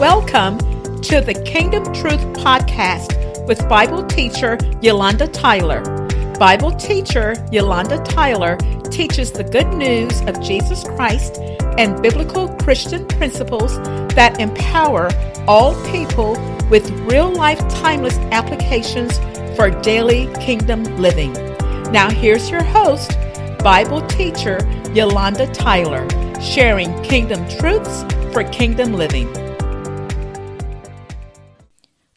Welcome to the Kingdom Truth Podcast with Bible teacher Yolanda Tyler. Bible teacher Yolanda Tyler teaches the good news of Jesus Christ and biblical Christian principles that empower all people with real life timeless applications for daily kingdom living. Now, here's your host, Bible teacher Yolanda Tyler, sharing kingdom truths for kingdom living.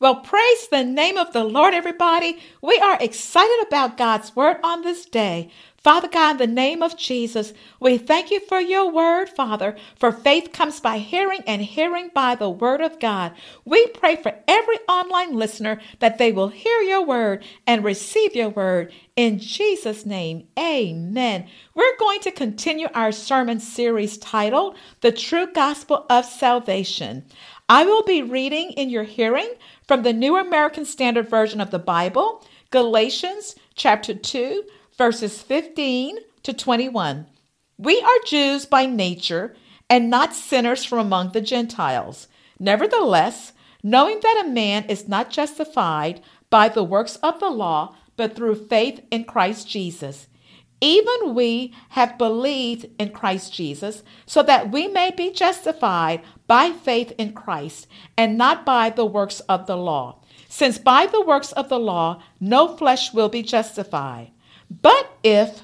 Well, praise the name of the Lord, everybody. We are excited about God's word on this day. Father God, in the name of Jesus, we thank you for your word, Father, for faith comes by hearing and hearing by the word of God. We pray for every online listener that they will hear your word and receive your word. In Jesus' name, amen. We're going to continue our sermon series titled The True Gospel of Salvation. I will be reading in your hearing from the New American Standard Version of the Bible, Galatians chapter 2, verses 15 to 21. We are Jews by nature and not sinners from among the Gentiles. Nevertheless, knowing that a man is not justified by the works of the law, but through faith in Christ Jesus. Even we have believed in Christ Jesus, so that we may be justified by faith in Christ, and not by the works of the law. Since by the works of the law no flesh will be justified. But if,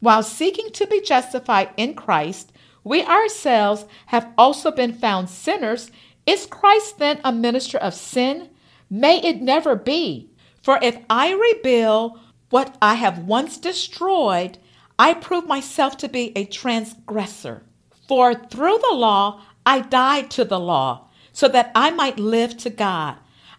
while seeking to be justified in Christ, we ourselves have also been found sinners, is Christ then a minister of sin? May it never be. For if I rebuild what I have once destroyed, I prove myself to be a transgressor. For through the law I died to the law, so that I might live to God.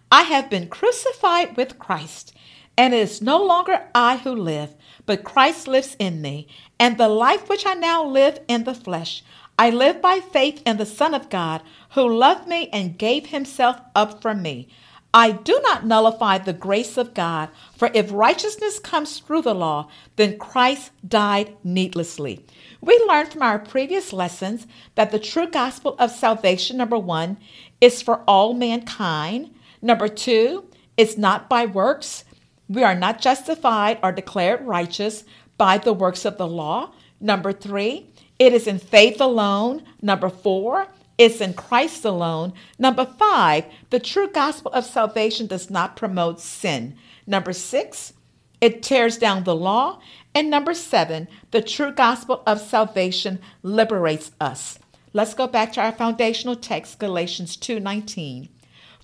I have been crucified with Christ, and it is no longer I who live, but Christ lives in me. And the life which I now live in the flesh, I live by faith in the Son of God, who loved me and gave himself up for me. I do not nullify the grace of God, for if righteousness comes through the law, then Christ died needlessly. We learned from our previous lessons that the true gospel of salvation, number one, is for all mankind. Number two, it's not by works. We are not justified or declared righteous by the works of the law. Number three, it is in faith alone. Number four, it's in Christ alone. Number five, the true gospel of salvation does not promote sin. Number six, it tears down the law. And number seven, the true gospel of salvation liberates us. Let's go back to our foundational text, Galatians 2:19.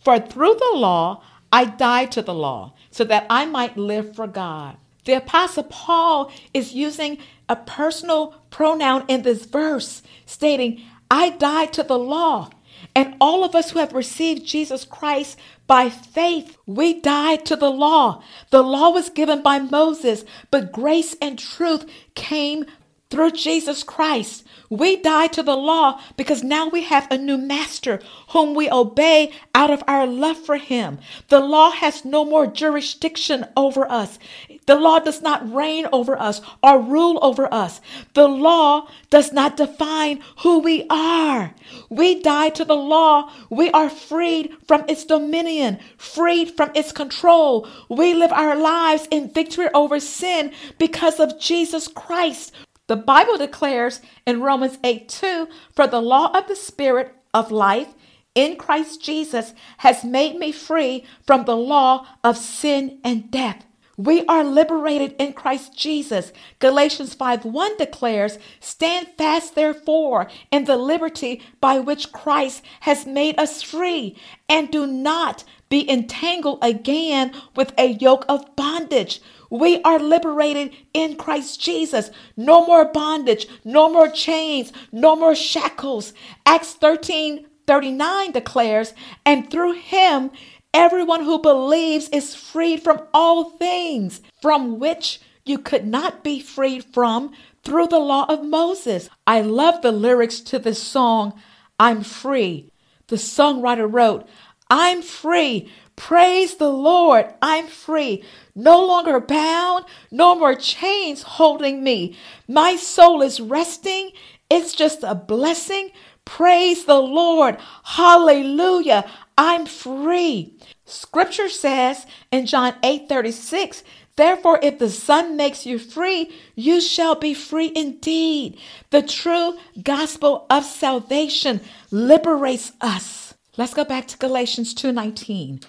For through the law I died to the law, so that I might live for God. The apostle Paul is using a personal pronoun in this verse, stating, I died to the law. And all of us who have received Jesus Christ by faith, we died to the law. The law was given by Moses, but grace and truth came through Jesus Christ. We die to the law because now we have a new master whom we obey out of our love for him. The law has no more jurisdiction over us. The law does not reign over us or rule over us. The law does not define who we are. We die to the law. We are freed from its dominion, freed from its control. We live our lives in victory over sin because of Jesus Christ. The Bible declares in Romans 8 2 For the law of the Spirit of life in Christ Jesus has made me free from the law of sin and death. We are liberated in Christ Jesus. Galatians 5 1 declares, Stand fast, therefore, in the liberty by which Christ has made us free, and do not be entangled again with a yoke of bondage. We are liberated in Christ Jesus. No more bondage, no more chains, no more shackles. Acts 13 39 declares, and through him, everyone who believes is freed from all things from which you could not be freed from through the law of Moses. I love the lyrics to this song, I'm Free. The songwriter wrote, I'm free Praise the Lord, I'm free, no longer bound, no more chains holding me. My soul is resting. It's just a blessing. Praise the Lord. Hallelujah. I'm free. Scripture says in John 8 36, Therefore, if the Son makes you free, you shall be free indeed. The true gospel of salvation liberates us. Let's go back to Galatians 2:19.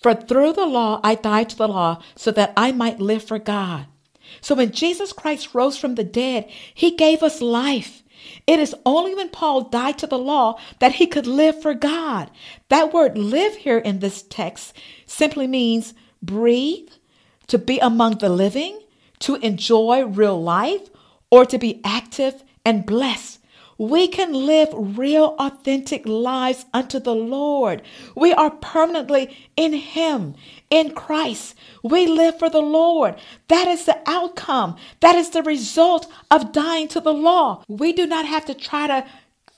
For through the law I died to the law so that I might live for God. So when Jesus Christ rose from the dead, he gave us life. It is only when Paul died to the law that he could live for God. That word live here in this text simply means breathe, to be among the living, to enjoy real life, or to be active and blessed. We can live real, authentic lives unto the Lord. We are permanently in Him, in Christ. We live for the Lord. That is the outcome. That is the result of dying to the law. We do not have to try to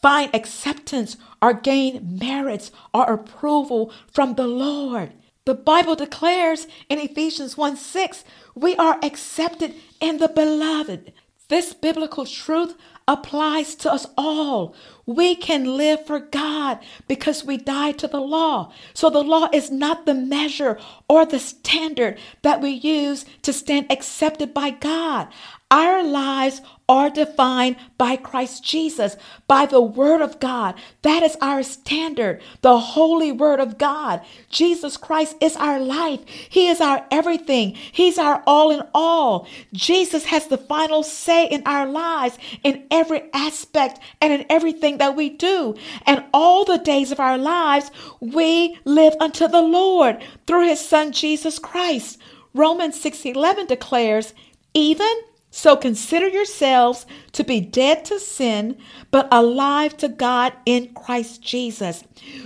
find acceptance or gain merits or approval from the Lord. The Bible declares in Ephesians 1 6, we are accepted in the beloved. This biblical truth applies to us all. We can live for God because we die to the law. So the law is not the measure or the standard that we use to stand accepted by God. Our lives are defined by Christ Jesus, by the Word of God. That is our standard, the holy Word of God. Jesus Christ is our life. He is our everything. He's our all in all. Jesus has the final say in our lives in every aspect and in everything that we do. And all the days of our lives, we live unto the Lord through His Son, Jesus Christ. Romans 6 11 declares, even so consider yourselves to be dead to sin, but alive to God in Christ Jesus.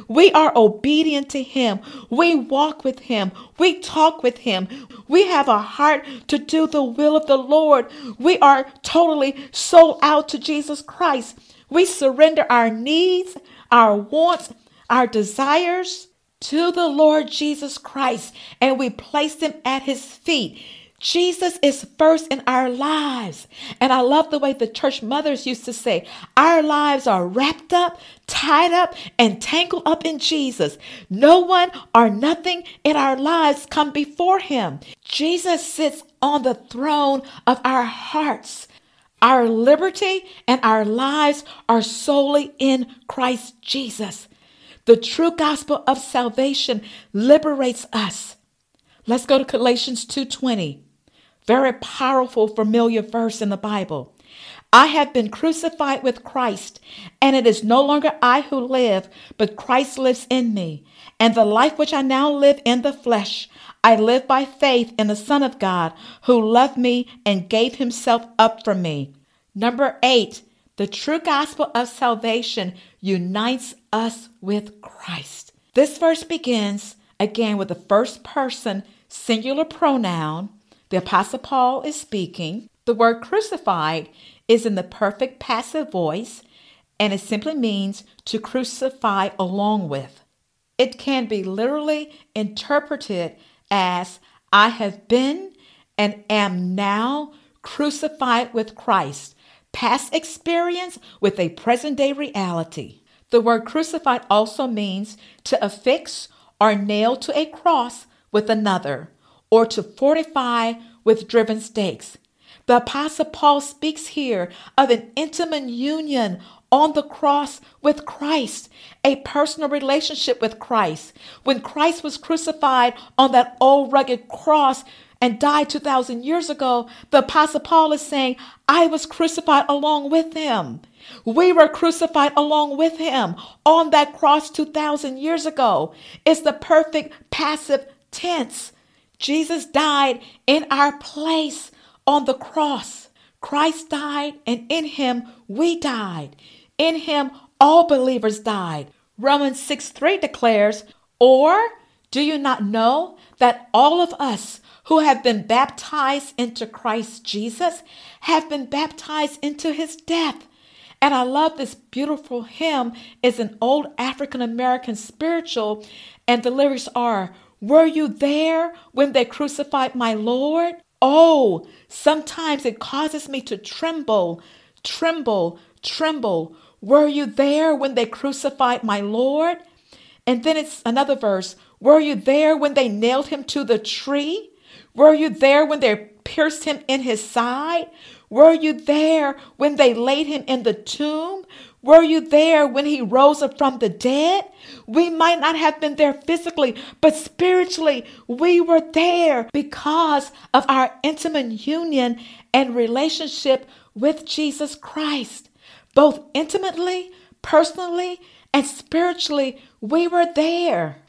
We are obedient to Him. We walk with Him. We talk with Him. We have a heart to do the will of the Lord. We are totally sold out to Jesus Christ. We surrender our needs, our wants, our desires to the Lord Jesus Christ, and we place them at His feet. Jesus is first in our lives. And I love the way the church mothers used to say, our lives are wrapped up, tied up, and tangled up in Jesus. No one or nothing in our lives come before him. Jesus sits on the throne of our hearts. Our liberty and our lives are solely in Christ Jesus. The true gospel of salvation liberates us. Let's go to Galatians 2:20. Very powerful, familiar verse in the Bible. I have been crucified with Christ, and it is no longer I who live, but Christ lives in me. And the life which I now live in the flesh, I live by faith in the Son of God, who loved me and gave himself up for me. Number eight, the true gospel of salvation unites us with Christ. This verse begins again with the first person singular pronoun the Apostle Paul is speaking. The word crucified is in the perfect passive voice, and it simply means to crucify along with. It can be literally interpreted as I have been and am now crucified with Christ, past experience with a present day reality. The word crucified also means to affix or nail to a cross with another or to fortify with driven stakes. The Apostle Paul speaks here of an intimate union on the cross with Christ, a personal relationship with Christ. When Christ was crucified on that old rugged cross and died 2,000 years ago, the Apostle Paul is saying, I was crucified along with him. We were crucified along with him on that cross 2,000 years ago. It's the perfect passive tense. Jesus died in our place on the cross. Christ died, and in him we died. In him all believers died. Romans 6 3 declares, Or do you not know that all of us who have been baptized into Christ Jesus have been baptized into his death? And I love this beautiful hymn. It's an old African American spiritual, and the lyrics are were you there when they crucified my Lord? Oh, sometimes it causes me to tremble, tremble, tremble. Were you there when they crucified my Lord? And then it's another verse. Were you there when they nailed him to the tree? Were you there when they pierced him in his side? Were you there when they laid him in the tomb? Were you there when he rose up from the dead? We might not have been there physically, but spiritually, we were there because of our intimate union and relationship with Jesus Christ. Both intimately, personally, and spiritually, we were there.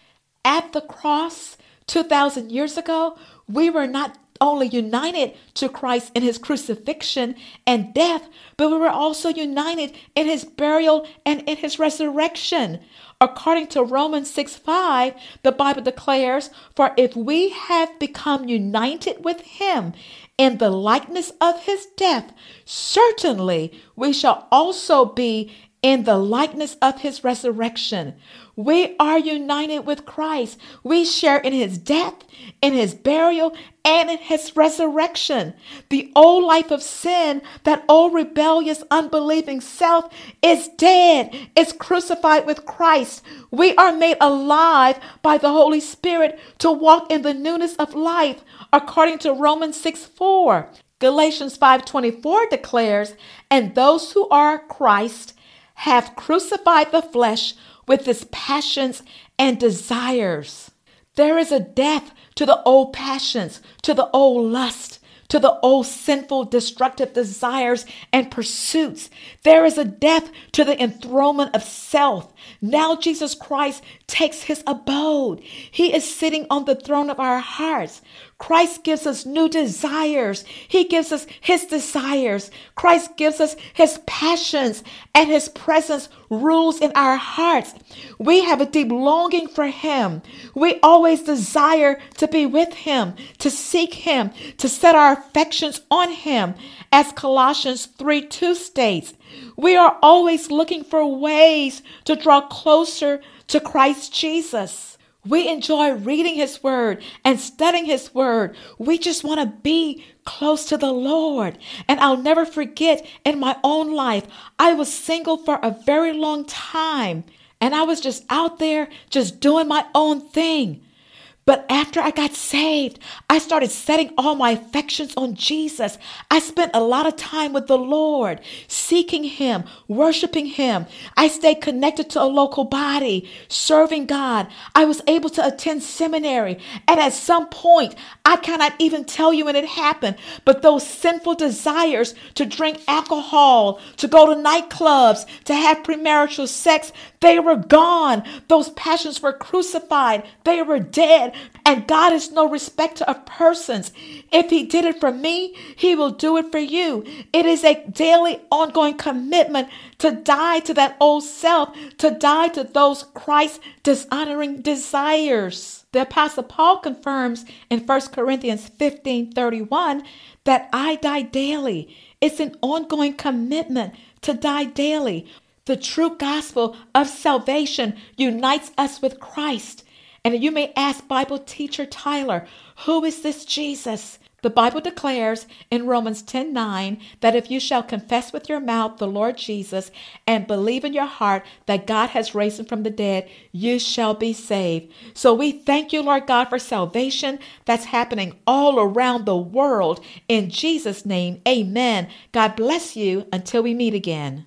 At the cross 2,000 years ago, we were not only united to Christ in his crucifixion and death, but we were also united in his burial and in his resurrection. According to Romans 6 5, the Bible declares, For if we have become united with him in the likeness of his death, certainly we shall also be in the likeness of his resurrection. We are united with Christ. We share in his death, in his burial, and in his resurrection. The old life of sin, that old rebellious, unbelieving self, is dead, is crucified with Christ. We are made alive by the Holy Spirit to walk in the newness of life, according to Romans 6 4. Galatians 5:24 declares, "And those who are Christ have crucified the flesh with its passions and desires. There is a death to the old passions, to the old lust, to the old sinful, destructive desires and pursuits. There is a death to the enthronement of self. Now Jesus Christ takes his abode. He is sitting on the throne of our hearts. Christ gives us new desires. He gives us his desires. Christ gives us his passions and his presence rules in our hearts. We have a deep longing for him. We always desire to be with him, to seek him, to set our affections on him. As Colossians 3 2 states, we are always looking for ways to draw closer to Christ Jesus. We enjoy reading His Word and studying His Word. We just want to be close to the Lord. And I'll never forget in my own life, I was single for a very long time. And I was just out there, just doing my own thing. But after I got saved, I started setting all my affections on Jesus. I spent a lot of time with the Lord, seeking Him, worshiping Him. I stayed connected to a local body, serving God. I was able to attend seminary. And at some point, I cannot even tell you when it happened, but those sinful desires to drink alcohol, to go to nightclubs, to have premarital sex, they were gone. Those passions were crucified. They were dead. And God is no respecter of persons. If He did it for me, He will do it for you. It is a daily, ongoing commitment to die to that old self, to die to those Christ dishonoring desires. The Apostle Paul confirms in 1 Corinthians 15 31 that I die daily. It's an ongoing commitment to die daily. The true gospel of salvation unites us with Christ. And you may ask Bible teacher Tyler, who is this Jesus? The Bible declares in Romans 10 9 that if you shall confess with your mouth the Lord Jesus and believe in your heart that God has raised him from the dead, you shall be saved. So we thank you, Lord God, for salvation that's happening all around the world. In Jesus' name, amen. God bless you until we meet again.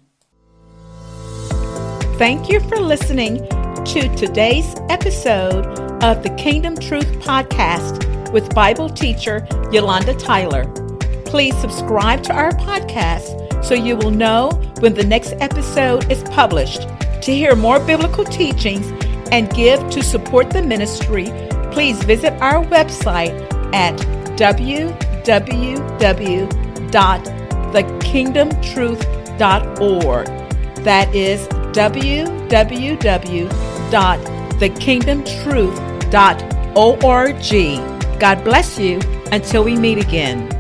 Thank you for listening to today's episode of the Kingdom Truth Podcast with Bible teacher Yolanda Tyler. Please subscribe to our podcast so you will know when the next episode is published. To hear more biblical teachings and give to support the ministry, please visit our website at www.thekingdomtruth.org. That is www.thekingdomtruth.org. God bless you until we meet again.